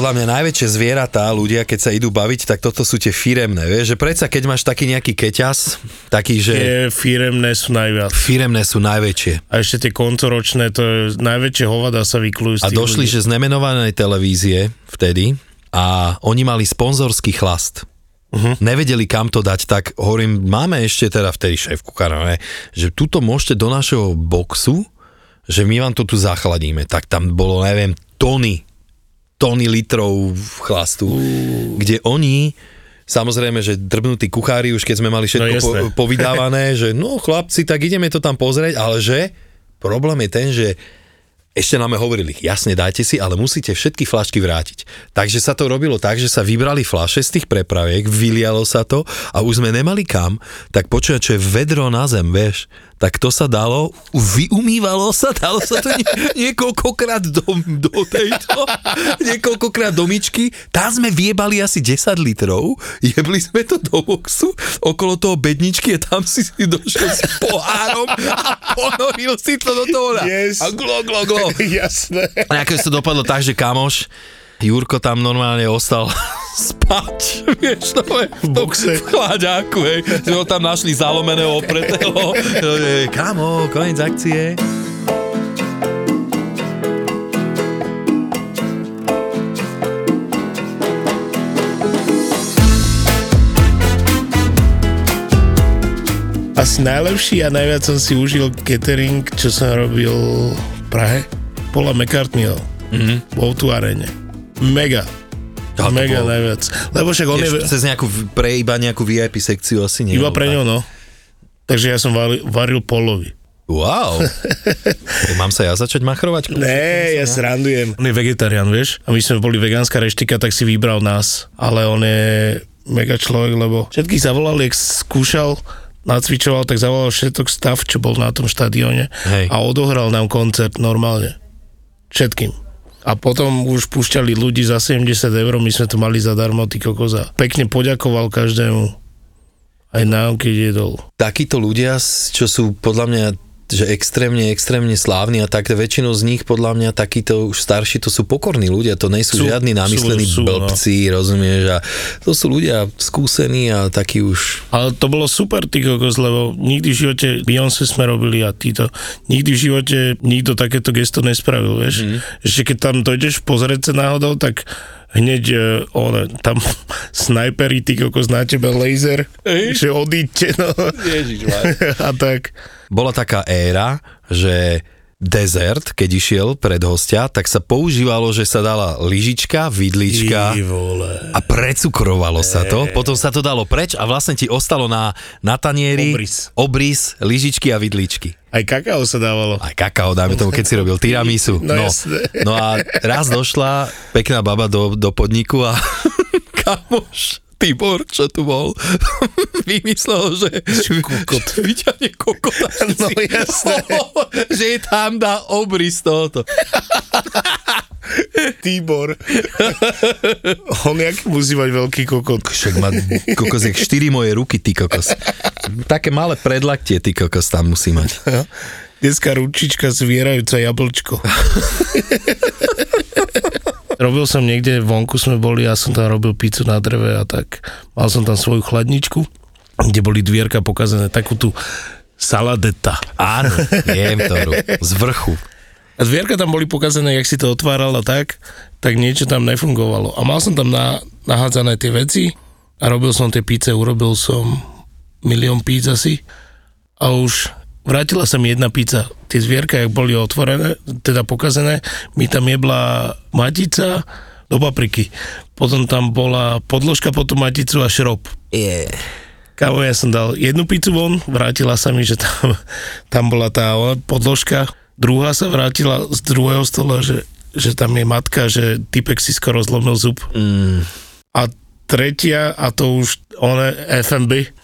Podľa mňa najväčšie zvieratá ľudia, keď sa idú baviť, tak toto sú tie firemné, vieš, že predsa keď máš taký nejaký keťas, taký, že Tie firemné sú najviac. firemné sú najväčšie. A ešte tie koncoročné, to je najväčšie hovada sa vyklujú A došli, ľudí. že z nemenovanej televízie vtedy a oni mali sponzorský chlast. Uh-huh. Nevedeli kam to dať, tak hovorím, máme ešte teda v tej šéfku kanale, že tuto môžete do našeho boxu, že my vám to tu zachladíme. Tak tam bolo, neviem, tony, tony litrov chlastu, uh. kde oni Samozrejme, že drbnutí kuchári už keď sme mali všetko No, po, povydávané, že no chlapci, tak ideme to tam pozrieť, ale že problém je ten, že ešte nám hovorili, jasne dajte si, ale musíte všetky flašky vrátiť. Takže sa to robilo tak, že sa vybrali flaše z tých prepraviek, vylialo sa to a už sme nemali kam, tak počúvať, čo je vedro na zem, vieš, tak to sa dalo, vyumývalo sa, dalo sa to nie, niekoľkokrát do, do tejto, niekoľkokrát do myčky, tam sme viebali asi 10 litrov, jebli sme to do boxu, okolo toho bedničky a tam si si došiel s pohárom a ponoril si to do toho Yes. a glo, glo, glo. Jasné. A ako to dopadlo tak, že kamoš, Jurko tam normálne ostal spať, vieš, to je v boxe. v chlaďáku, hej, že ho tam našli zalomeného, opretého, kamo, koniec akcie. Asi najlepší a najviac som si užil catering, čo som robil v Prahe. Paula McCartneyho. Mm-hmm. Bol tu arene. Mega. Ja, Mega bol- najviac. Lebo však on je... Tiež cez nejakú, pre iba nejakú VIP sekciu asi nie. Iba pre ňo, no. Takže ja som varil, varil Polovi. Wow. Mám sa ja začať machrovať? Ne, ja srandujem. On je vegetarián, vieš? A my sme boli vegánska reštika, tak si vybral nás. Ale on je mega človek, lebo všetkých zavolal, jak skúšal, nacvičoval, tak zavolal všetok stav, čo bol na tom štadióne Hej. a odohral nám koncert normálne. Všetkým. A potom už púšťali ľudí za 70 eur, my sme to mali zadarmo, ty kokoza. Pekne poďakoval každému. Aj nám, keď jedol. takíto ľudia, čo sú podľa mňa že extrémne, extrémne slávni a tak väčšinou z nich podľa mňa takíto už starší, to sú pokorní ľudia, to nie sú, žiadni namyslení sú, sú, no. blbci, rozumieš, a to sú ľudia skúsení a takí už Ale to bolo super, ty kokos, lebo nikdy v živote Beyoncé sme robili a títo, nikdy v živote nikto takéto gesto nespravil, vieš. Mm. Ešte keď tam dojdeš pozrieť sa náhodou, tak hneď uh, one, tam snajperi, ty kokos, na tebe laser, že odíďte, no. a tak. bola taká éra, že dezert, keď išiel pred hostia, tak sa používalo, že sa dala lyžička, vidlička a precukrovalo sa to. Potom sa to dalo preč a vlastne ti ostalo na, na tanieri Obrys. obrys, lyžičky a vidličky. Aj kakao sa dávalo. Aj kakao, dajme tomu, keď si robil tiramisu. No jasné. no a raz došla pekná baba do, do podniku a kamoš, Tibor, čo tu bol, vymyslel, že kokot. vyťahne kokota. No si- jasné. že jej tam dá obrys tohoto. Tibor. On jak musí mať veľký kokot. Však má kokos, jak 4 moje ruky, ty kokos. Také malé predlaktie, ty kokos tam musí mať. Dneska ručička zvierajúca jablčko. robil som niekde, vonku sme boli, ja som tam robil pizzu na dreve a tak. Mal som tam svoju chladničku, kde boli dvierka pokazené, takú tú saladeta. Áno, viem to, z vrchu. A dvierka tam boli pokazené, jak si to otváral a tak, tak niečo tam nefungovalo. A mal som tam na, nahádzané tie veci a robil som tie píce, urobil som milión píc asi a už vrátila sa mi jedna pizza. Tie zvierka, jak boli otvorené, teda pokazené, mi tam jebla matica do papriky. Potom tam bola podložka pod tú maticu a šrob. Yeah. Kámo, ja som dal jednu pizzu von, vrátila sa mi, že tam, tam bola tá podložka, druhá sa vrátila z druhého stola, že že tam je matka, že typek si skoro zlomil zub. Mm, A tretia, a to už one FMB,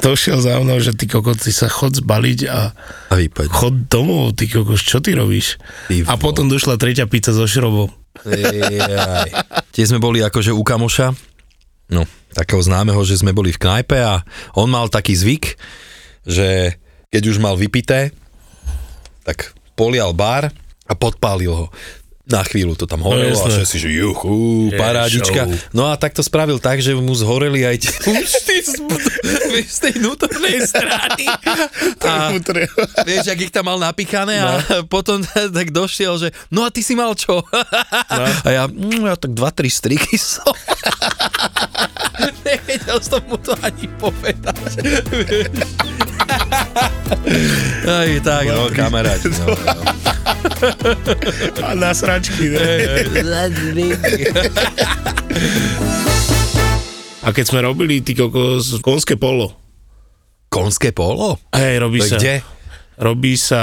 došiel za mnou, že ty kokot, ty sa chod zbaliť a a vypoď. chod domov, ty kokos, čo ty robíš? Ty A potom došla tretia pizza so šrobou. Tie sme boli akože u kamoša, no, takého známeho, že sme boli v knajpe a on mal taký zvyk, že keď už mal vypité, tak polial bar a podpálil ho. Na chvíľu to tam horelo a jasné. všetci, že juchu, Je, parádička. show. No a tak to spravil tak, že mu zhoreli aj tie účty z, z tej vnútornej strany. A vieš, ak ich tam mal napichané a potom tak došiel, že no a ty si mal čo? A ja, mm, ja tak dva, tri striky som. Nevedel som mu to ani povedať. Aj tak, no kamaráti. No, no. A na sračky, ne? A keď sme robili ty kokos konské polo, Konské polo? hej, robí To je sa, kde? robí sa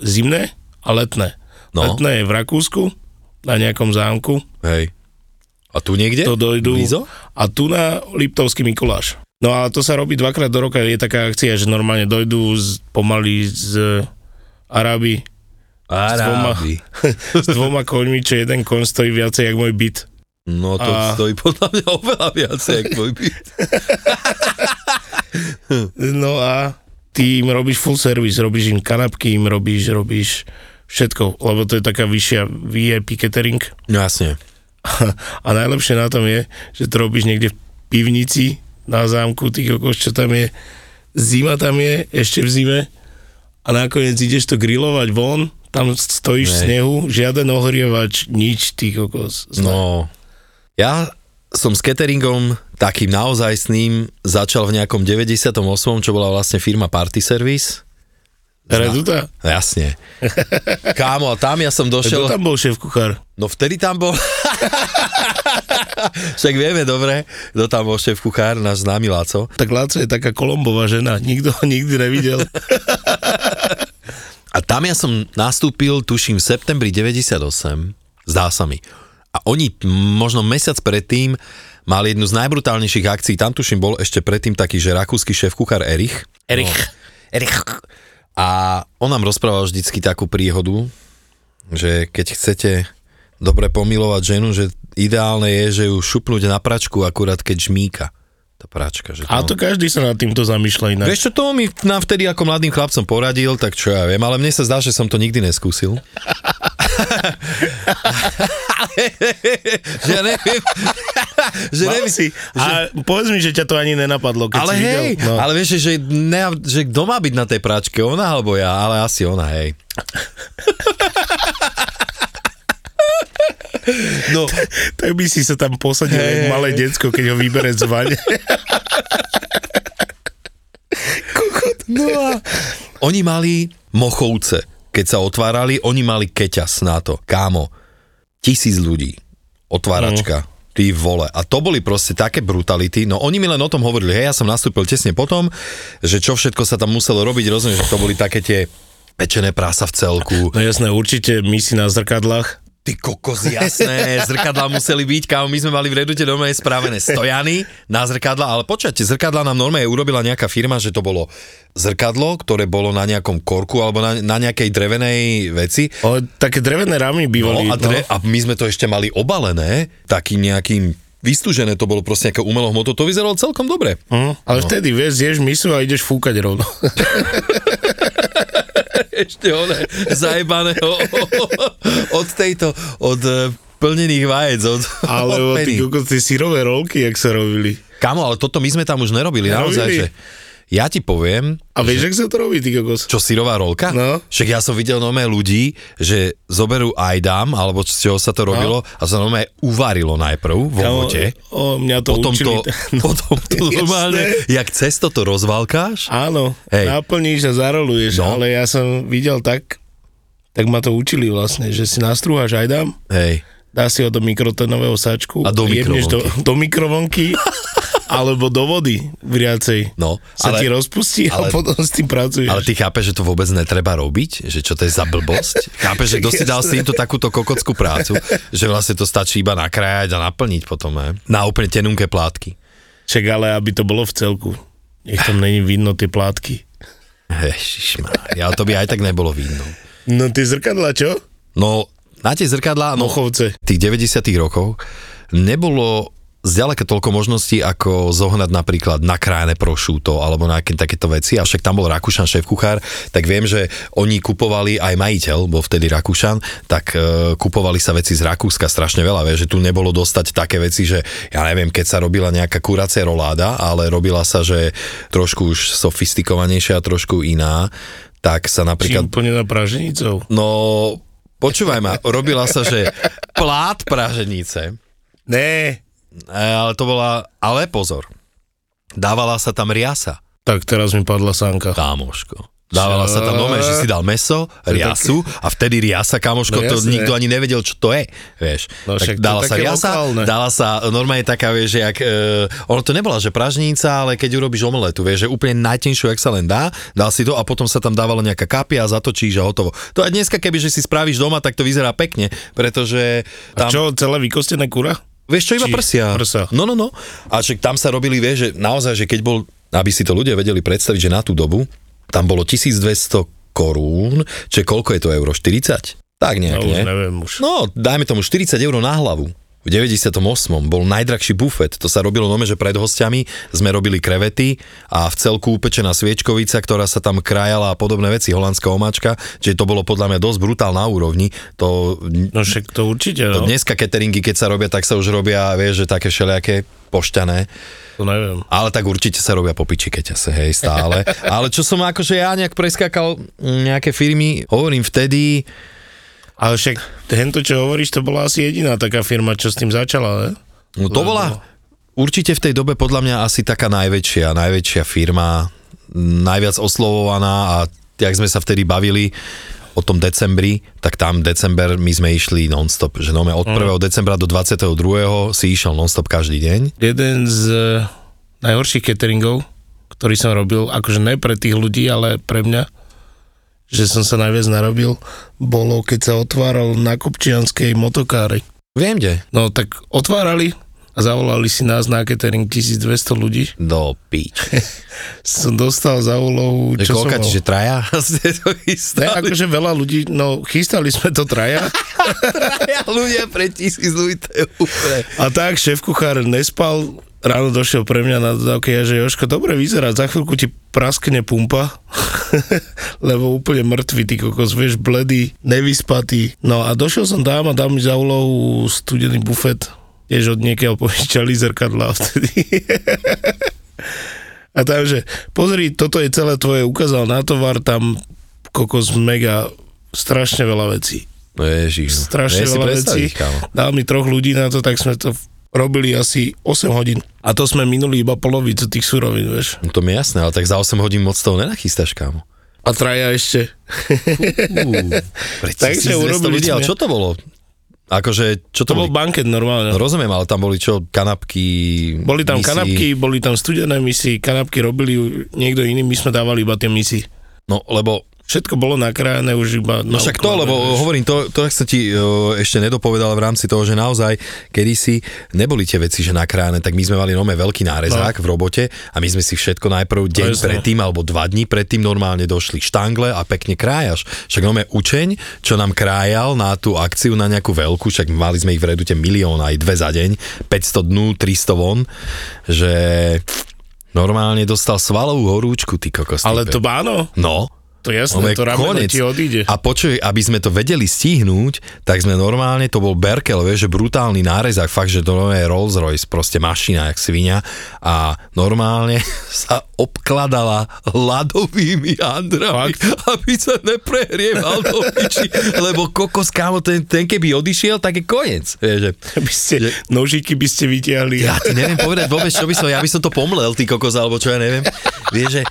zimné a letné. No. Letné je v Rakúsku, na nejakom zámku, Hej. A tu niekde? to dojdú. Blízo? A tu na Liptovský Mikuláš. No a to sa robí dvakrát do roka, je taká akcia, že normálne dojdú z, pomaly z Aráby dvoma- Arábi. s dvoma koňmi, čo jeden koň stojí viacej, jak môj byt. No to A- stojí podľa mňa oveľa viac, jak môj byt. No a ty im robíš full service, robíš im kanapky, im robíš, robíš všetko, lebo to je taká vyššia VIP catering. No jasne. A najlepšie na tom je, že to robíš niekde v pivnici na zámku, ty kokos, čo tam je. Zima tam je, ešte v zime. A nakoniec ideš to grilovať von, tam stojíš v Nej. snehu, žiaden ohrievač, nič, ty kokos. No, ja som s cateringom takým naozajstným začal v nejakom 98., čo bola vlastne firma Party Service. Reduta? Jasne. Kámo, a tam ja som Kto došiel... tam bol šéf kuchár? No vtedy tam bol... Však vieme dobre, kto tam bol šéf kuchár, náš známy Laco. Tak Láco je taká kolombová žena, nikto ho nikdy nevidel. A tam ja som nastúpil, tuším, v septembri 98, zdá sa mi. A oni možno mesiac predtým mali jednu z najbrutálnejších akcií, tam tuším bol ešte predtým taký, že rakúsky šéf kuchár Erich. Erich. Erich. A on nám rozprával vždycky takú príhodu, že keď chcete dobre pomilovať ženu, že ideálne je, že ju šupnúť na pračku akurát keď žmíka tá pračka. Že A to každý sa nad týmto zamýšľa inak. Vieš čo, to mi nám vtedy ako mladým chlapcom poradil, tak čo ja viem, ale mne sa zdá, že som to nikdy neskúsil. že neviem, že neviem, si. A povedz mi, že ťa to ani nenapadlo, keď ale si hej, videl. No. ale vieš, že, ne, že kto má byť na tej práčke, ona alebo ja, ale asi ona, hej. No, Tak by si sa tam posadil hey, malé hej. decko, keď ho vybere z vane. no a oni mali mochovce, keď sa otvárali, oni mali keťas na to. Kámo, tisíc ľudí, otváračka, ty vole. A to boli proste také brutality. No oni mi len o tom hovorili, hej, ja som nastúpil tesne potom, že čo všetko sa tam muselo robiť, rozumiem, že to boli také tie pečené prása v celku. No jasné, určite my si na zrkadlách. Ty kokos, jasné, zrkadlá museli byť, kámo, my sme mali v Redute doma spravené stojany na zrkadla, ale počujete, zrkadla nám normálne urobila nejaká firma, že to bolo zrkadlo, ktoré bolo na nejakom korku alebo na, na nejakej drevenej veci. O, také drevené ramy bývali. No, a, dre, a my sme to ešte mali obalené takým nejakým vystúžené, to bolo proste nejaké umelou hmotou, to vyzeralo celkom dobre. Hm, ale vtedy, vieš, zješ misu a ideš fúkať rovno. Ešte one zajebaného od tejto, od eh, plnených vajec, od, Alebo od ty peny. kokos, tie syrové rolky, jak sa robili. Kamo, ale toto my sme tam už nerobili, naozaj, Nerobili? že ja ti poviem, A vieš, jak sa to robí, ty kokos? čo syrová rolka? No. Však ja som videl nové ľudí, že zoberú ajdam, alebo z čoho sa to robilo, a sa normálne uvarilo najprv vo Kamo, vode, O, mňa to potom učili. to, potom to normálne, jak cesto to rozvalkáš, Áno, Hej. naplníš a zaroluješ, No. ale ja som videl tak, tak ma to učili vlastne, že si nastrúhaš aj dám, hej, dá si ho do mikrotonového sáčku A do jebneš do, do mikrovlnky Alebo do vody vriacej. No, Sa ale- ti rozpustí ale- a potom s tým pracuješ. Ale ty chápeš, že to vôbec netreba robiť? Že čo to je za blbosť? chápeš, že si dal s týmto takúto kokockú prácu? Že vlastne to stačí iba nakrájať a naplniť potom, ne? Na úplne tenunké plátky. Však ale aby to bolo v celku. Nech tam není vidno tie plátky. Ježišmar, ja to by aj tak nebolo vidno. No tie zrkadla, čo? No, na tie zrkadlá, no, Mochovce. tých 90 rokov nebolo zďaleka toľko možností, ako zohnať napríklad nakrájené prošúto alebo nejaké takéto veci. A však tam bol Rakúšan šéf kuchár, tak viem, že oni kupovali aj majiteľ, bol vtedy Rakúšan, tak e, kupovali sa veci z Rakúska strašne veľa. Vieš, že tu nebolo dostať také veci, že ja neviem, keď sa robila nejaká kuracia roláda, ale robila sa, že trošku už sofistikovanejšia a trošku iná, tak sa napríklad úplne na praženicou. No, počúvaj ma, robila sa, že plát praženice, Ne. E, ale to bola, ale pozor, dávala sa tam riasa, Tak teraz mi padla sánka. kámoško. Dávala sa tam nome, že si dal meso, riasu a vtedy riasa, kamoško, No to nikto ani nevedel, čo to je, vieš. No tak dala sa riasa, lokálne. dala sa, normálne taká, vieš, že jak, e, ono to nebola, že pražnica, ale keď urobíš omeletu, vieš, že úplne najtenšiu, jak sa len dá, dal si to a potom sa tam dávala nejaká kapia a zatočíš a hotovo. To aj dneska, keby že si spravíš doma, tak to vyzerá pekne, pretože A tam... čo, celé vykostené kura? Vieš čo, iba Či prsia. prsa. No, no, no. A však tam sa robili, vieš, že naozaj, že keď bol, aby si to ľudia vedeli predstaviť, že na tú dobu, tam bolo 1200 korún, čiže koľko je to euro? 40? Tak nejak, No už nie? neviem už. No, dajme tomu 40 eur na hlavu. V 98. bol najdrahší bufet, to sa robilo nome, že pred hostiami sme robili krevety a v celku upečená sviečkovica, ktorá sa tam krajala a podobné veci, holandská omáčka, čiže to bolo podľa mňa dosť brutál na úrovni. To No však to určite, to no. dneska cateringy, keď sa robia, tak sa už robia, vieš, že také všelijaké pošťané. To neviem. Ale tak určite sa robia po piči keťase, hej, stále. Ale čo som akože ja nejak preskákal mm, nejaké firmy, hovorím vtedy, Ale však tento, čo hovoríš, to bola asi jediná taká firma, čo s tým začala, ne? no to bola určite v tej dobe podľa mňa asi taká najväčšia, najväčšia firma, najviac oslovovaná a jak sme sa vtedy bavili o tom decembri, tak tam december my sme išli non-stop, že no, od 1. decembra do 22. si išiel non-stop každý deň. Jeden z eh, najhorších cateringov, ktorý som robil, akože ne pre tých ľudí, ale pre mňa, že som sa najviac narobil, bolo, keď sa otváral na Kopčianskej motokári. Viem, kde? No tak otvárali a zavolali si nás na catering 1200 ľudí. Do pič. Som dostal za úlohu, čo koľka, čiže traja ste to Ne, akože veľa ľudí, no chystali sme to traja traja ľudia pre tisíc ľudí, to je úplne... a tak šéf kuchár nespal, ráno došiel pre mňa na dodávke, ja, že Joško, dobre vyzerá, za chvíľku ti praskne pumpa, lebo úplne mŕtvy, ty kokos, vieš, bledý, nevyspatý. No a došiel som tam a dal mi za úlohu studený bufet, tiež od niekiaľ požičali zrkadla vtedy. a takže, pozri, toto je celé tvoje, ukázal na tovar, tam kokos mega, strašne veľa vecí No ježiš. strašne Vie si veľa vecí. Dal mi troch ľudí na to, tak sme to robili asi 8 hodín. A to sme minuli iba polovicu tých surovín, vieš. No to mi je jasné, ale tak za 8 hodín moc toho nenachystáš, kámo. A traja ešte. Uh, pre Takže 1200 urobili ľudí, ale čo to bolo? Akože, čo to, To bol boli? banket normálne. No rozumiem, ale tam boli čo, kanapky, Boli tam misy? kanapky, boli tam studené misy, kanapky robili niekto iný, my sme dávali iba tie misy. No, lebo Všetko bolo nakrájané už iba No však to, lebo hovorím, to, to som ti uh, ešte nedopovedal v rámci toho, že naozaj kedysi neboli tie veci, že nakrájane, tak my sme mali nome veľký nárezák v robote a my sme si všetko najprv deň jasné. predtým alebo dva dní predtým normálne došli štangle a pekne krájaš. Však nome učeň, čo nám krájal na tú akciu na nejakú veľkú, však mali sme ich v redute milión aj dve za deň, 500 dnú, 300 von, že normálne dostal svalovú horúčku, ty kokos. Ale to áno, No, to jasné, to rameno ti odíde. a počuj, aby sme to vedeli stihnúť, tak sme normálne, to bol Berkel, vieš, že brutálny nárezák, fakt, že to je Rolls Royce, proste mašina, jak svinia a normálne sa obkladala ľadovými handrami, aby sa neprehrieval do piči, lebo kokos, kámo, ten, ten keby odišiel, tak je koniec, vieš, že By ste, nožíky by ste vytiahli. ja ti neviem povedať vôbec, čo by som, ja by som to pomlel, ty kokos, alebo čo ja neviem. Vieš, že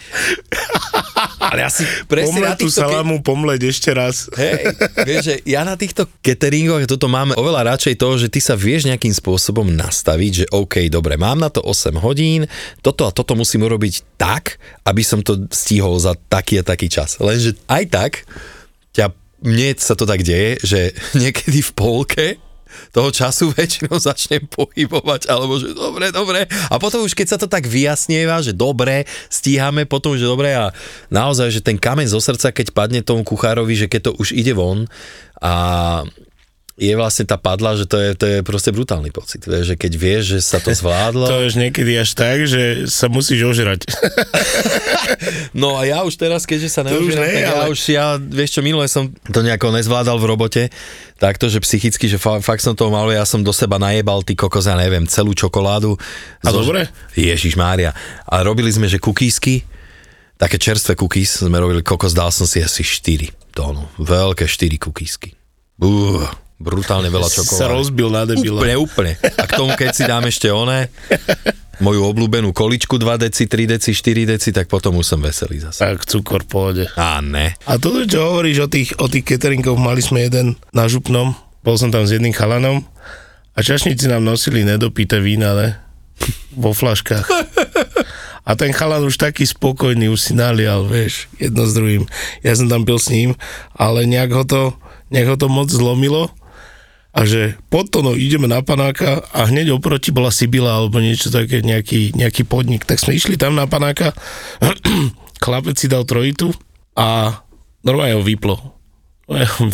Ale ja si presne na Pomleť tú týchto... ke- salámu, pomleť ešte raz. Hej, vieš, že ja na týchto cateringoch toto mám oveľa radšej to, že ty sa vieš nejakým spôsobom nastaviť, že OK, dobre, mám na to 8 hodín, toto a toto musím urobiť tak, aby som to stihol za taký a taký čas. Lenže aj tak, ťa, mne sa to tak deje, že niekedy v polke toho času väčšinou začnem pohybovať, alebo že dobre, dobre. A potom už keď sa to tak vyjasnieva, že dobre, stíhame, potom že dobre a naozaj, že ten kameň zo srdca, keď padne tomu kuchárovi, že keď to už ide von a je vlastne tá padla, že to je, to je proste brutálny pocit. Vieš, že keď vieš, že sa to zvládlo. To je niekedy až tak, že sa musíš ožrať. No a ja už teraz, keďže sa To nie, tak ja ale- už, ja, vieš čo, minule som to nejako nezvládal v robote, takto, že psychicky, že fa- fakt som toho mal, ja som do seba najebal, ty kokos, ja neviem, celú čokoládu. A dobre? Ježiš Mária. A robili sme, že kukísky, také čerstvé cookies, sme robili kokos, dal som si asi 4 tónu. Veľké 4 cookiesky. Uh, brutálne veľa Sa čokolády. rozbil na debila. Úplne, úplne. A k tomu, keď si dám ešte oné, moju obľúbenú količku 2 deci, 3 deci, 4 deci, tak potom už som veselý zase. Tak cukor pohode. A ne. A toto, čo hovoríš o tých, o tých cateringoch, mali sme jeden na Župnom, bol som tam s jedným chalanom a čašníci nám nosili nedopité vína, ne? Vo flaškách. A ten chalan už taký spokojný, už si nalial, vieš, jedno s druhým. Ja som tam pil s ním, ale nejak ho to, nejak ho to moc zlomilo a že pod to, no ideme na panáka a hneď oproti bola Sibila alebo niečo také, nejaký, nejaký podnik. Tak sme išli tam na panáka, chlapec si dal trojitu a normálne ho vyplo.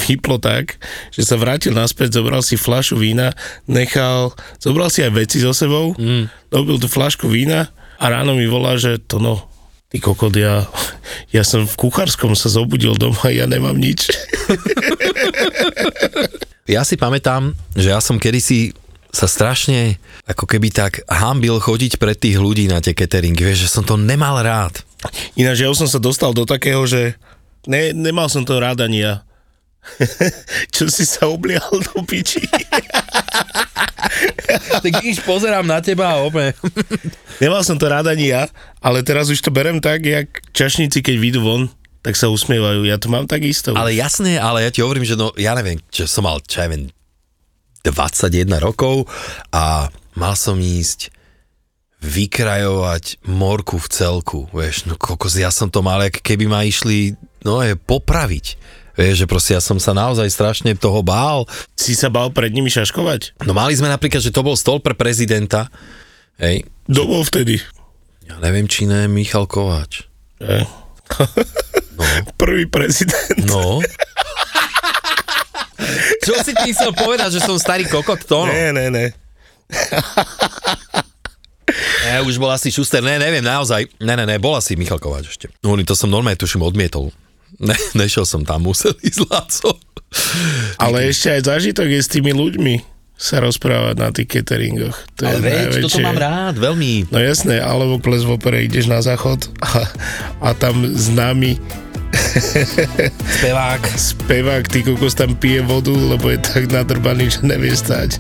Vyplo tak, že sa vrátil naspäť, zobral si flašu vína, nechal, zobral si aj veci so sebou, mm. dobil tú flašku vína a ráno mi volá, že to no, ty kokot, ja, ja som v kuchárskom sa zobudil doma, ja nemám nič. Ja si pamätám, že ja som kedysi sa strašne ako keby tak hambil chodiť pred tých ľudí na tie cateringy, vieš, že som to nemal rád. Ináč ja už som sa dostal do takého, že ne, nemal som to rád ani ja. Čo si sa oblial do piči? Tak iš pozerám na teba a úplne. Nemal som to rád ani ja, ale teraz už to berem tak, jak čašníci, keď vyjdú von, tak sa usmievajú. Ja to mám tak isto. Ale jasné, ale ja ti hovorím, že no, ja neviem, že som mal, čo ja viem, 21 rokov a mal som ísť vykrajovať morku v celku, vieš, no kokos, ja som to mal, keby ma išli, no je, popraviť. Vieš, že proste ja som sa naozaj strašne toho bál. Si sa bal pred nimi šaškovať? No mali sme napríklad, že to bol stol pre prezidenta, hej, Kto bol vtedy? ja neviem, či ne, Michal Kováč. Že? No. Prvý prezident. No. Čo si ti chcel povedať, že som starý kokot to? No. Ne, ne, ne. Ne, už bol asi Šuster, ne, neviem, naozaj. Ne, ne, ne, bol asi Michal Kováč ešte. No, to som normálne, tuším, odmietol. Ne, nešiel som tam, musel ísť Láco. Ale ešte aj zážitok je s tými ľuďmi sa rozprávať na tých cateringoch. To Ale je veď, toto najväčšie. mám rád, veľmi. No jasné, alebo ples v opere ideš na záchod a, a tam známy Spevák. spevák, ty kokos tam pije vodu, lebo je tak nadrbaný, že nevie stať.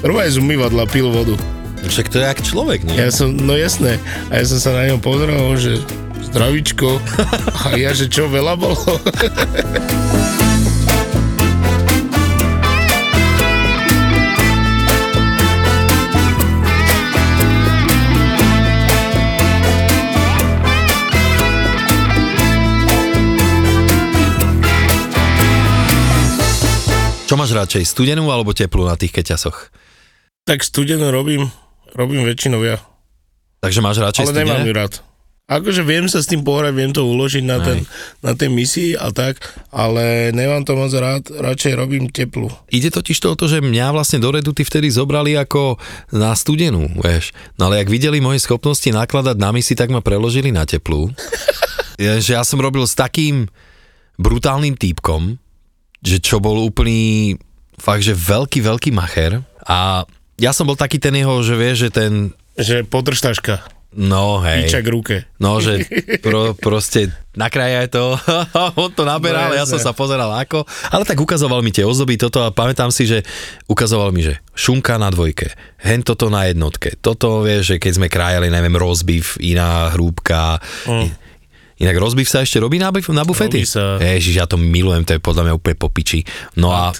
Normálne z umývadla pil vodu. Však to je jak človek, nie? Ja som, no jasné, a ja som sa na ňom pozeral, že zdravíčko. A ja, že čo, veľa bolo? Čo máš radšej, studenú alebo teplú na tých keťasoch? tak studenú robím, robím väčšinou ja. Takže máš radšej Ale nemám ju rád. Akože viem sa s tým pohrať, viem to uložiť na, ten, na tej misii a tak, ale nemám to moc rád, radšej robím teplú. Ide totiž to o to, že mňa vlastne do Reduty vtedy zobrali ako na studenú, vieš. No ale ak videli moje schopnosti nakladať na misi, tak ma preložili na teplú. Že ja som robil s takým brutálnym týpkom, že čo bol úplný fakt, že veľký, veľký macher a ja som bol taký ten jeho, že vieš, že ten, Že podržtaška, no hej. píčak ruke. No, že pro, proste nakrajaj to, on to naberal, No, ja som sa pozeral ako, ale tak ukazoval mi tie ozdoby, toto a pamätám si, že ukazoval mi, že šunka na dvojke, hen toto na jednotke, toto vieš, že keď sme krájali, neviem, rozbiv, iná hrúbka, Mm. Inak rozbiv sa ešte robí na, na bufety? Robí sa. Ježiš, ja to milujem, to je podľa mňa úplne popiči. No a...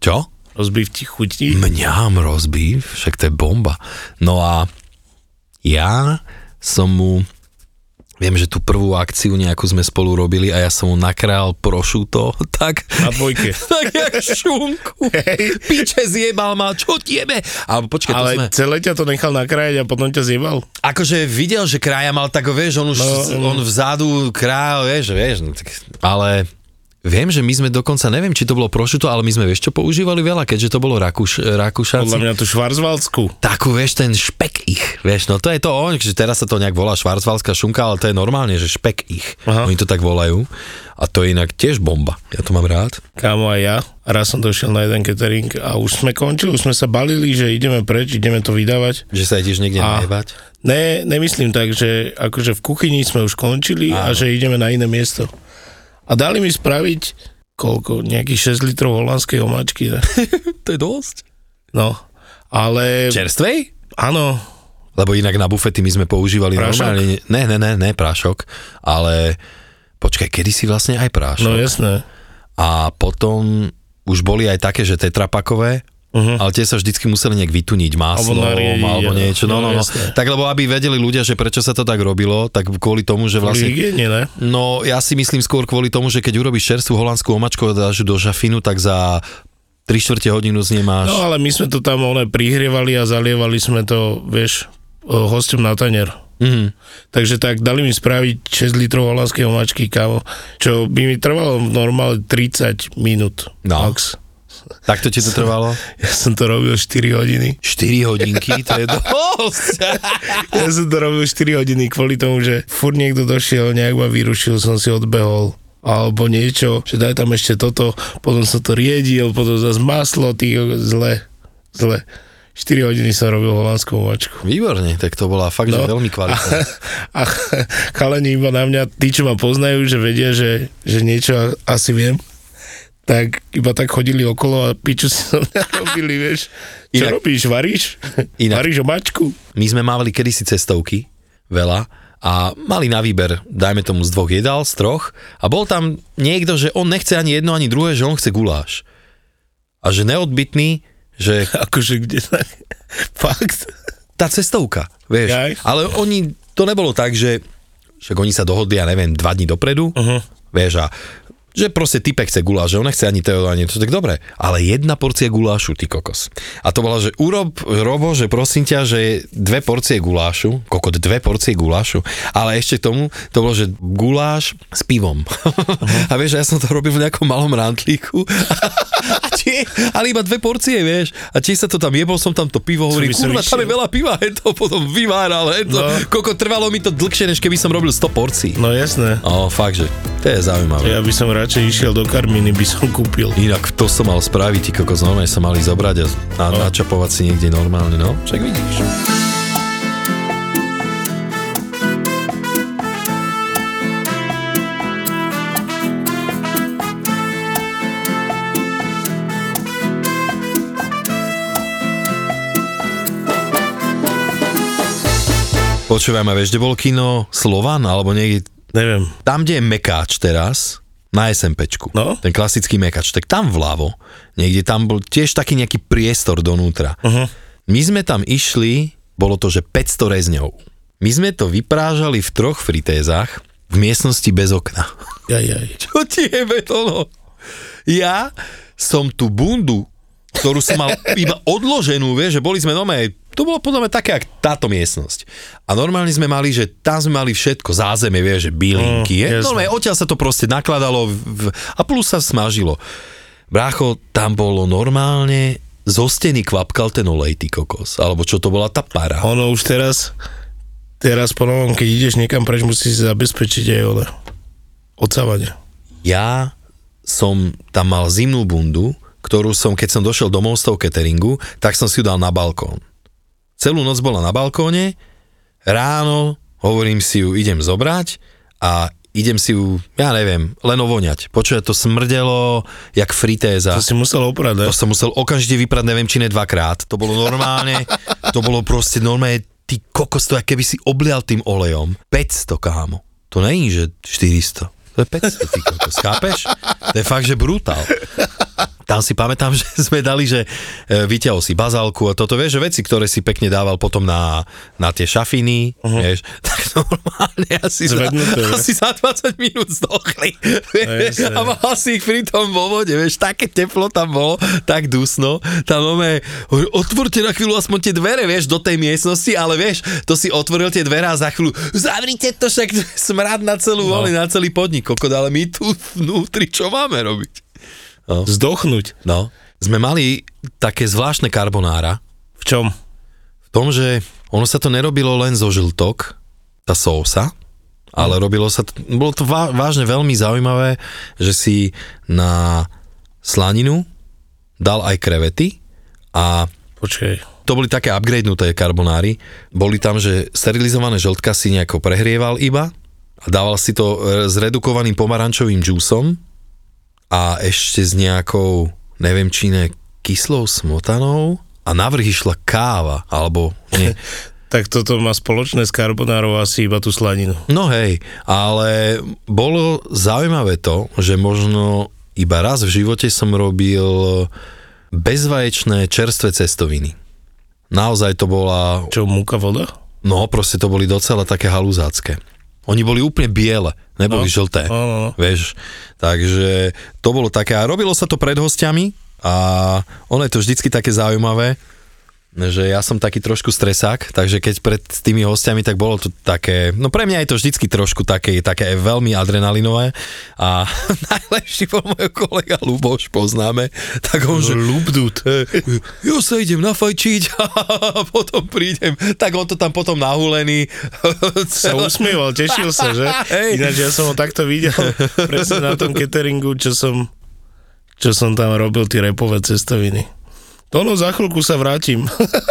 Čo? Rozbiv ti chutí? Mňam rozbív, však to je bomba. No a ja som mu, viem, že tú prvú akciu nejakú sme spolu robili a ja som mu nakral prošuto, tak... Na dvojke. tak jak šunku. Piče zjebal ma, čo tiebe? Ale počkaj, to Ale sme... celé ťa to nechal nakrájať a potom ťa zjebal? Akože videl, že krája mal tak, vieš, on už, No, on vzadu krája, vieš, vieš, no, tak, ale viem, že my sme dokonca, neviem, či to bolo prošuto, ale my sme, vieš, čo používali veľa, keďže to bolo Rakúš, Rakúšaci. Podľa mňa tu švarzvaldsku. Takú, vieš, ten špek ich, vieš, no to je to on, že teraz sa to nejak volá švarcvalská šunka, ale to je normálne, že špek ich. Aha. Oni to tak volajú. A to je inak tiež bomba. Ja to mám rád. Kámo aj ja. Raz som došiel na jeden catering a už sme končili, už sme sa balili, že ideme preč, ideme to vydávať. Že sa ideš niekde A- najebať. Ne, nemyslím tak, že akože v kuchyni sme už končili a že ideme na iné miesto. A dali mi spraviť koľko, nejakých 6 litrov holandskej omáčky. To je dosť. No, ale Čerstvej? áno, Lebo inak na bufety my sme používali Prášok? normálne... Ne, ne, ne, ne, prášok, ale počkaj, kedy si vlastne aj prášok. no jasné. A potom už boli aj také, že tetrapakové, Uh-huh. ale tie sa vždycky museli nejak vytuniť maslom Alebo niečo. No, no, No. Tak lebo aby vedeli ľudia, že prečo sa to tak robilo, tak kvôli tomu, že Vlastne... Hygiene, ne? No ja si myslím skôr kvôli tomu, že keď urobíš čerstvú holandskú omačku a dáš do žafinu, tak za 3 čtvrte hodinu z nej máš... No ale my sme to tam one prihrievali a zalievali sme to, vieš, o, hostom na tanier. Mhm. Takže tak dali mi spraviť 6 litrov holandskej omáčky, kámo, čo by mi trvalo normálne 30 minút. No. Max. Tak to ti to trvalo? Ja som to robil 4 hodiny. 4 hodinky, to je dosť. Ja som to robil 4 hodiny kvôli tomu, že furt niekto došiel, nejak ma vyrušil, som si odbehol alebo niečo, že daj tam ešte toto, potom som to riedil, potom zase maslo, ty zle, zle. 4 hodiny som robil holandskú omáčku. Výborne, tak to bola fakt, že No. veľmi kvalitná. A chalani iba na mňa, tí, čo ma poznajú, že vedia, že, že niečo a- asi viem, tak iba tak chodili okolo a piču si so mňa robili, vieš. Čo Inak- robíš, varíš? Inak- Varíš omáčku? My sme mávali kedysi cestovky, veľa, a mali na výber, dajme tomu z dvoch jedál, z troch, a bol tam niekto, že on nechce ani jedno, ani druhé, že on chce guláš. A že neodbitný, že Akože kde tak? Fakt? tá cestovka, vieš. Jaj. Ale oni, to nebolo tak, že však oni sa dohodli, ja neviem, dva dní dopredu, Uh-huh. vieš, a že proste typek chce guláš, že on nechce ani to, ani to, tak dobre, ale jedna porcia gulášu, ty kokos. A to bola, že urob, Robo, že prosím ťa, že dve porcie gulášu, kokot, dve porcie gulášu, ale ešte k tomu, to bolo, že guláš s pivom. Uh-huh. A vieš, ja som to robil v nejakom malom rantlíku. A tie, ale iba dve porcie, vieš. A tiež sa to tam jebol, som tam to pivo, hovorím, kurva, tam je veľa piva, je to potom vyváral, je to, no. Koľko trvalo mi to dlhšie, než keby som robil 100 porcií. No jasné. O, fakt, že to je zaujímavé. Ja by som radšej išiel do Karminy, by som kúpil. Inak to som mal spraviť, ty kokos, normálne sa mali zobrať a, a No. načapovať si niekde normálne, no, však vidíš. Počúvaj ma, vieš, kde bol kino Slovan, alebo niekde Neviem. tam, kde je Mekáč teraz, na SMPčku, No. ten klasický Mekáč, tak tam vľavo, niekde tam bol tiež taký nejaký priestor donútra. Uh-huh. My sme tam išli, bolo to, že 500 rezňov. My sme to vyprážali v troch fritézach v miestnosti bez okna. Jaj, jaj. Čo ti je betono? Ja som tú bundu, ktorú som mal iba odloženú, vieš, že boli sme normálne, to bolo podľa mňa také, jak táto miestnosť. A normálne sme mali, že tam sme mali všetko, zázemie, vieš, že bylinky, Mm, je, normálne odtiaľ sa to proste nakladalo v, a plus sa smažilo. Brácho, tam bolo normálne, zo steny kvapkal ten olej, ty kokos, alebo čo to bola tá para. Ono už teraz, teraz po novom, keď ideš niekam preč, musíš si zabezpečiť aj ole. Odsávanie. ja som tam mal zimnú bundu, ktorú som, keď som došiel domov z toho cateringu, tak som si ju dal na balkón. Celú noc bola na balkóne, ráno hovorím si ju, idem zobrať a idem si ju, ja neviem, len ovoňať. Počuť, to smrdelo, jak fritéza. To si musel oprať, ne? To som musel okamžite vyprať, neviem, či ne dvakrát. To bolo normálne, to bolo proste normálne, ty kokos, to keby si oblial tým olejom. 500, kámo. to není, že 400. To je 500, ty kokos, chápeš? To je fakt, že brutál. Tam si pamätám, že sme dali, že e, vyťahol si bazálku a toto, vieš, že veci, ktoré si pekne dával potom na, na tie šafiny, uh-huh. vieš, tak normálne asi za, Zvednuté, asi za 20 minút zdochli. Vieš, jasné. a mal si ich pri tom vo vode, vieš, také teplo tam bolo, tak dusno. Tam máme, otvorte na chvíľu aspoň tie dvere, vieš, do tej miestnosti, ale vieš, to si otvoril tie dvere a za chvíľu, zavrite to, však smrad na celú no. na celý podnik, kokot, ale my tu vnútri čo máme robiť? Zdochnúť. No, sme mali také zvláštne karbonára V čom? v tom, že ono sa to nerobilo len zo žltok, tá sósa, ale robilo sa, to, bolo to vá, vážne veľmi zaujímavé, že si na slaninu dal aj krevety a Počkej. to boli také upgradenuté karbonáry. Boli tam, že sterilizované žltka si nejako prehrieval iba a dával si to e, s redukovaným pomarančovým džúsom a ešte s nejakou, neviem či ne, kyslou smotanou a navrh išla káva, alebo nie. Tak toto má spoločné s carbonárou asi iba tú slaninu. No hej, ale bolo zaujímavé to, že možno iba raz v živote som robil bezvaječné čerstvé cestoviny. Naozaj to bola Čo, múka voda? No, proste to boli docela také haluzácké. Oni boli úplne biele, neboli No. žlté. No, no, no. Vieš, takže to bolo také, a robilo sa to pred hostiami a ono je to vždycky také zaujímavé, že ja som taký trošku stresák, takže keď pred tými hostiami, tak bolo to také, no pre mňa je to vždycky trošku také, také veľmi adrenalinové a najlepší bol môj kolega Luboš, poznáme, tak on, že Lubdut. ja sa idem nafajčiť a potom prídem, tak on to tam potom nahulený. Sa usmieval, tešil sa, že? Hej. Ináč ja som ho takto videl presne na tom cateringu, čo som, čo som tam robil, tie repové cestoviny. To no, za chvíľku sa vrátim.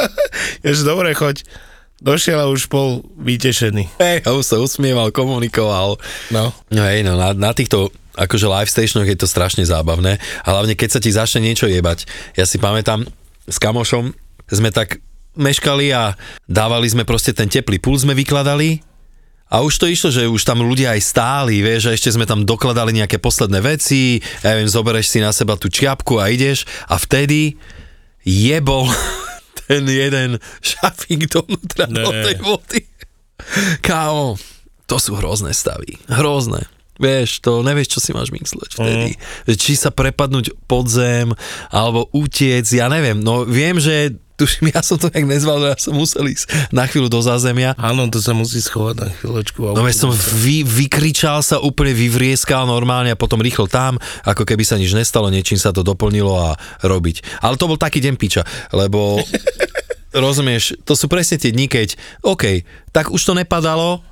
Jež dobre, choď. Došiel a už bol vytešený. Hej, už sa usmieval, komunikoval. No. No hej, no na, na týchto akože live stationoch je to strašne zábavné a hlavne keď sa ti začne niečo jebať. Ja si pamätám, s kamošom sme tak meškali a dávali sme proste ten teplý púl sme vykladali a už to išlo, že už tam ľudia aj stáli, vieš, a ešte sme tam dokladali nejaké posledné veci, ja neviem, zobereš si na seba tú čiapku a ideš a vtedy jebol ten jeden šafík donútra do Ne. tej vody. Kámo, to sú hrozné stavy. Hrozné. Vieš, to nevieš, čo si máš mysleť vtedy. Mm. Či sa prepadnúť pod zem, alebo utiec, ja neviem. No viem, že tuším, ja som to tak nezval, ja som musel ísť na chvíľu do zázemia. Áno, to sa musí schovať na chvíľočku. No veď som vy, vykričal sa, úplne vyvrieskal normálne a potom rýchlo tam, ako keby sa nič nestalo, niečím sa to doplnilo a robiť. Ale to bol taký deň piča, lebo rozumieš, to sú presne tie dni, keď OK, tak už to nepadalo,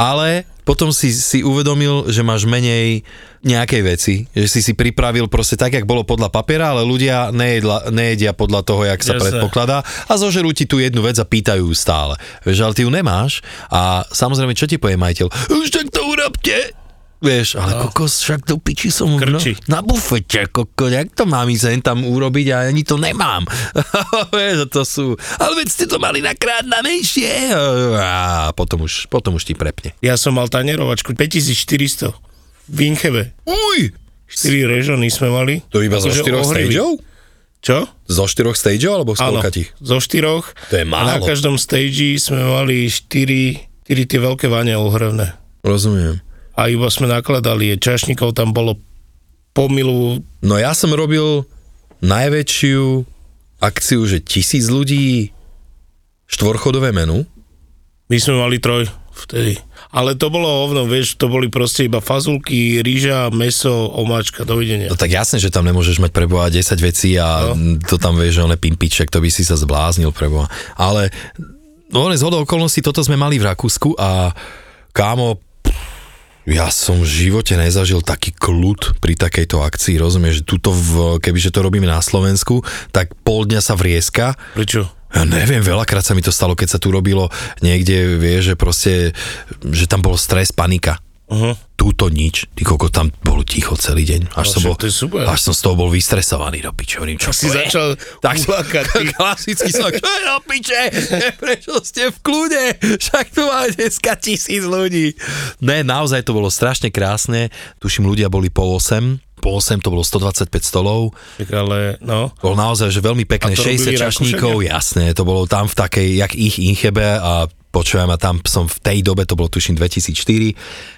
ale potom si, si uvedomil, že máš menej nejakej veci, že si si pripravil proste tak, jak bolo podľa papiera, ale ľudia nejedla, nejedia podľa toho, jak sa Jasné. predpokladá a zožerú ti tú jednu vec a pýtajú ju stále. Vieš, ale ty ju nemáš a samozrejme, čo ti povie majiteľ? Už tak to urobte! Vieš, ale no. kokos, však do piči som no, Krči. na bufete, kokos, jak to mám ísť tam urobiť a ani to nemám. Vieš, to sú, ale veď ste to mali nakrát na menšie. A potom už, potom už ti prepne. Ja som mal tanierovačku 5400 v Inchebe. Uj! 4 režony sme mali. To iba zo Akože štyroch ohrivy. stageov? Čo? Zo štyroch stageov alebo z Áno, koľkatých? zo štyroch. To je A na málo. každom stage sme mali 4, 4 tie veľké vane ohrevné. Rozumiem. A iba sme nakladali, čašníkov tam bolo pomilu, No ja som robil najväčšiu akciu, že tisíc ľudí štvorchodové menu. my sme mali troj vtedy. Ale to bolo hovno, vieš, to boli proste iba fazulky, rýža, meso, omáčka, dovidenia. No tak jasne, že tam nemôžeš mať preboha 10 vecí a no. to tam vieš, že on je pimpiček, to by si sa zbláznil preboha. Ale no z hodou okolností toto sme mali v Rakúsku a kámo, ja som v živote nezažil taký kľud pri takejto akcii, rozumieš, tuto v, kebyže to robíme na Slovensku, tak pol dňa sa vrieska, Prečo? ja neviem, veľakrát sa mi to stalo, keď sa tu robilo niekde, vieš, že proste, že tam bol stres, panika. Uh-huh. Túto nič. Ty koko, tam bolo ticho celý deň. Až, No, som, bol, až som z toho bol vystresovaný do piče. Hovorím, čo Si je? začal tak ulakať, ty. klasicky som, čo je do piče? Prečo ste v kľude? Však tu máme dneska tisíc ľudí. Ne, naozaj to bolo strašne krásne. Tuším, ľudia boli po 8. Po 8 to bolo 125 stolov. Ale, no. Bolo naozaj, že veľmi pekné, A to 60 robili čašníkov, jasné, to bolo tam v takej, jak ich Inchebe a počujem, a tam som v tej dobe, to bolo tuším 2004,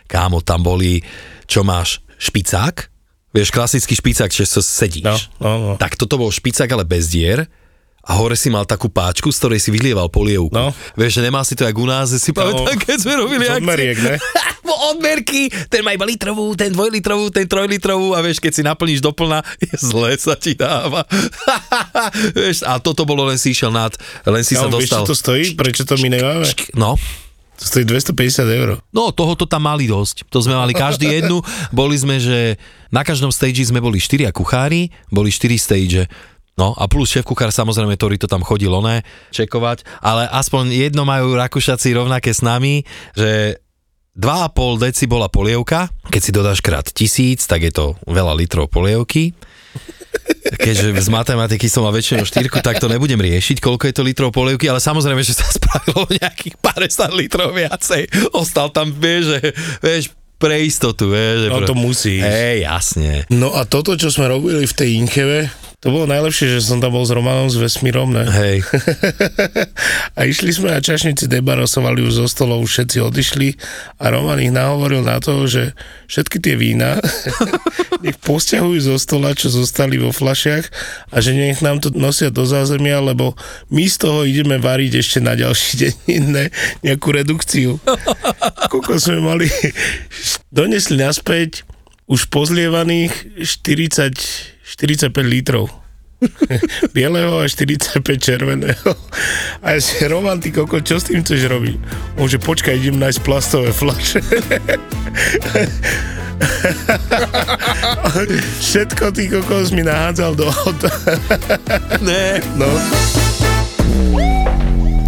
kámo, tam boli, čo máš, špicák, vieš, klasický špicák, že sa sedíš. No, no, no. Tak toto bol špicák, ale bez dier a hore si mal takú páčku, z ktorej si vylieval polievku. No. Vieš, že nemal si to jak u nás, si pamätám, keď sme robili z odmeriek, ne? Odmerky, ten má iba litrovú, ten dvojlitrovú, ten trojlitrovú a vieš, keď si naplníš doplna, je zle sa ti dáva. vieš, a toto bolo len si išiel nad, len si Ja, sa vieš, čo dostal. to stojí? Prečo to my nemáme? No, To stojí 250 eur. No, tohoto tam mali dosť. To sme mali každý jednu. Boli sme, že na každom stage sme boli štyria kuchári, boli štyri stage. No a plus šéf kuchár samozrejme, ktorý to tam chodil oné čekovať, ale aspoň jedno majú Rakúšaci rovnaké s nami, že 2,5 deci bola polievka, keď si dodáš krát tisíc, tak je to veľa litrov polievky. Keďže z matematiky som mal väčšinou štyrku, tak to nebudem riešiť, koľko je to litrov polievky, ale samozrejme, že sa spravilo nejakých 50 litrov viacej. Ostal tam, vieš, že, vieš, pre istotu, vieš. že No pre- to musíš. Hej, jasne. No a toto, čo sme robili v tej Inkeve, to bolo najlepšie, že som tam bol s Romanom s Vesmírom, ne? Hej. a išli sme a čašníci debarosovali už zo stolov, všetci odišli a Roman ich nahovoril na to, že všetky tie vína nech posťahujú zo stola, čo zostali vo flašiach a že nech nám to nosia do zázemia, lebo my z toho ideme variť ešte na ďalší deň ne, nejakú redukciu. Koľko sme mali, donesli naspäť už pozlievaných 40, 45 litrov bieleho a 45 červeného. A ja si, Roman, ty koko, čo s tým chceš robiť? On že počkaj, idem nájsť plastové flaše. Všetko ty kokos mi nahádzal do auta. Ne. No.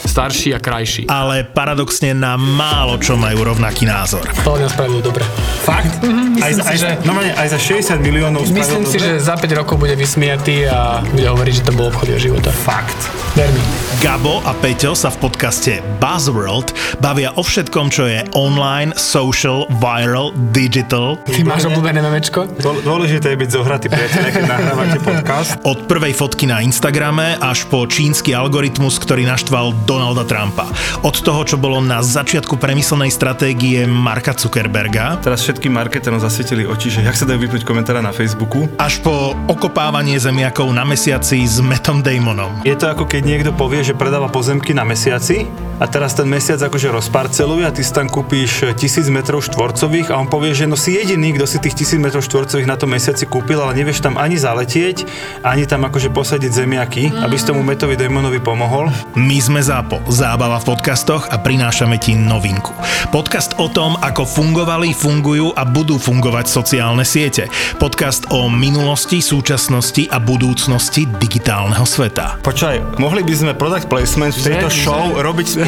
starší a krajší. ale paradoxne na málo čo majú rovnaký názor. To nás spravil dobre. Fakt? myslím aj, za, si, aj, že- normálne, aj za 60 miliónov Myslím si, dobre? že za 5 rokov bude vysmiatý a bude hovoriť, že to bol obchod jeho života. Fakt. Ver mi. Gabo a Peťo sa v podcaste Buzzworld bavia o všetkom, čo je online, social, viral, digital. Ty máš obľúbené memečko? Dô- Dôležité je byť zohratý priateľe, keď nahrávate podcast. Od prvej fotky na Instagrame až po čínsky algoritmus, ktorý naštval Donalda Trumpa. Od toho, čo bolo na začiatku premyslenej stratégie Marka Zuckerberga, Teraz všetkým marketerom zasvietili oči, že jak sa dajú vypnúť komentára na Facebooku. až po okopávanie zemiakov na mesiaci s Metom Damonom. Je to ako keď niekto povie, že predáva pozemky na mesiaci a teraz ten mesiac akože rozparceluje a ty si tam kúpíš tisíc metrov štvorcových a on povie, že no si jediný, kto si tých tisíc metrov štvorcových na tom mesiaci kúpil, ale nevieš tam ani zaletieť, ani tam akože posadiť zemiaky, aby si tomu Metovi Damonovi pomohol. My sme ZAPO, zábava v podcastoch a prinášame ti novinku. Podcast o tom, ako fungovali, fungujú a budú fungovať sociálne siete. Podcast o minulosti, súčasnosti a budúcnosti digitálneho sveta. Počkaj, mohli by sme product placement v tejto Že- show robiť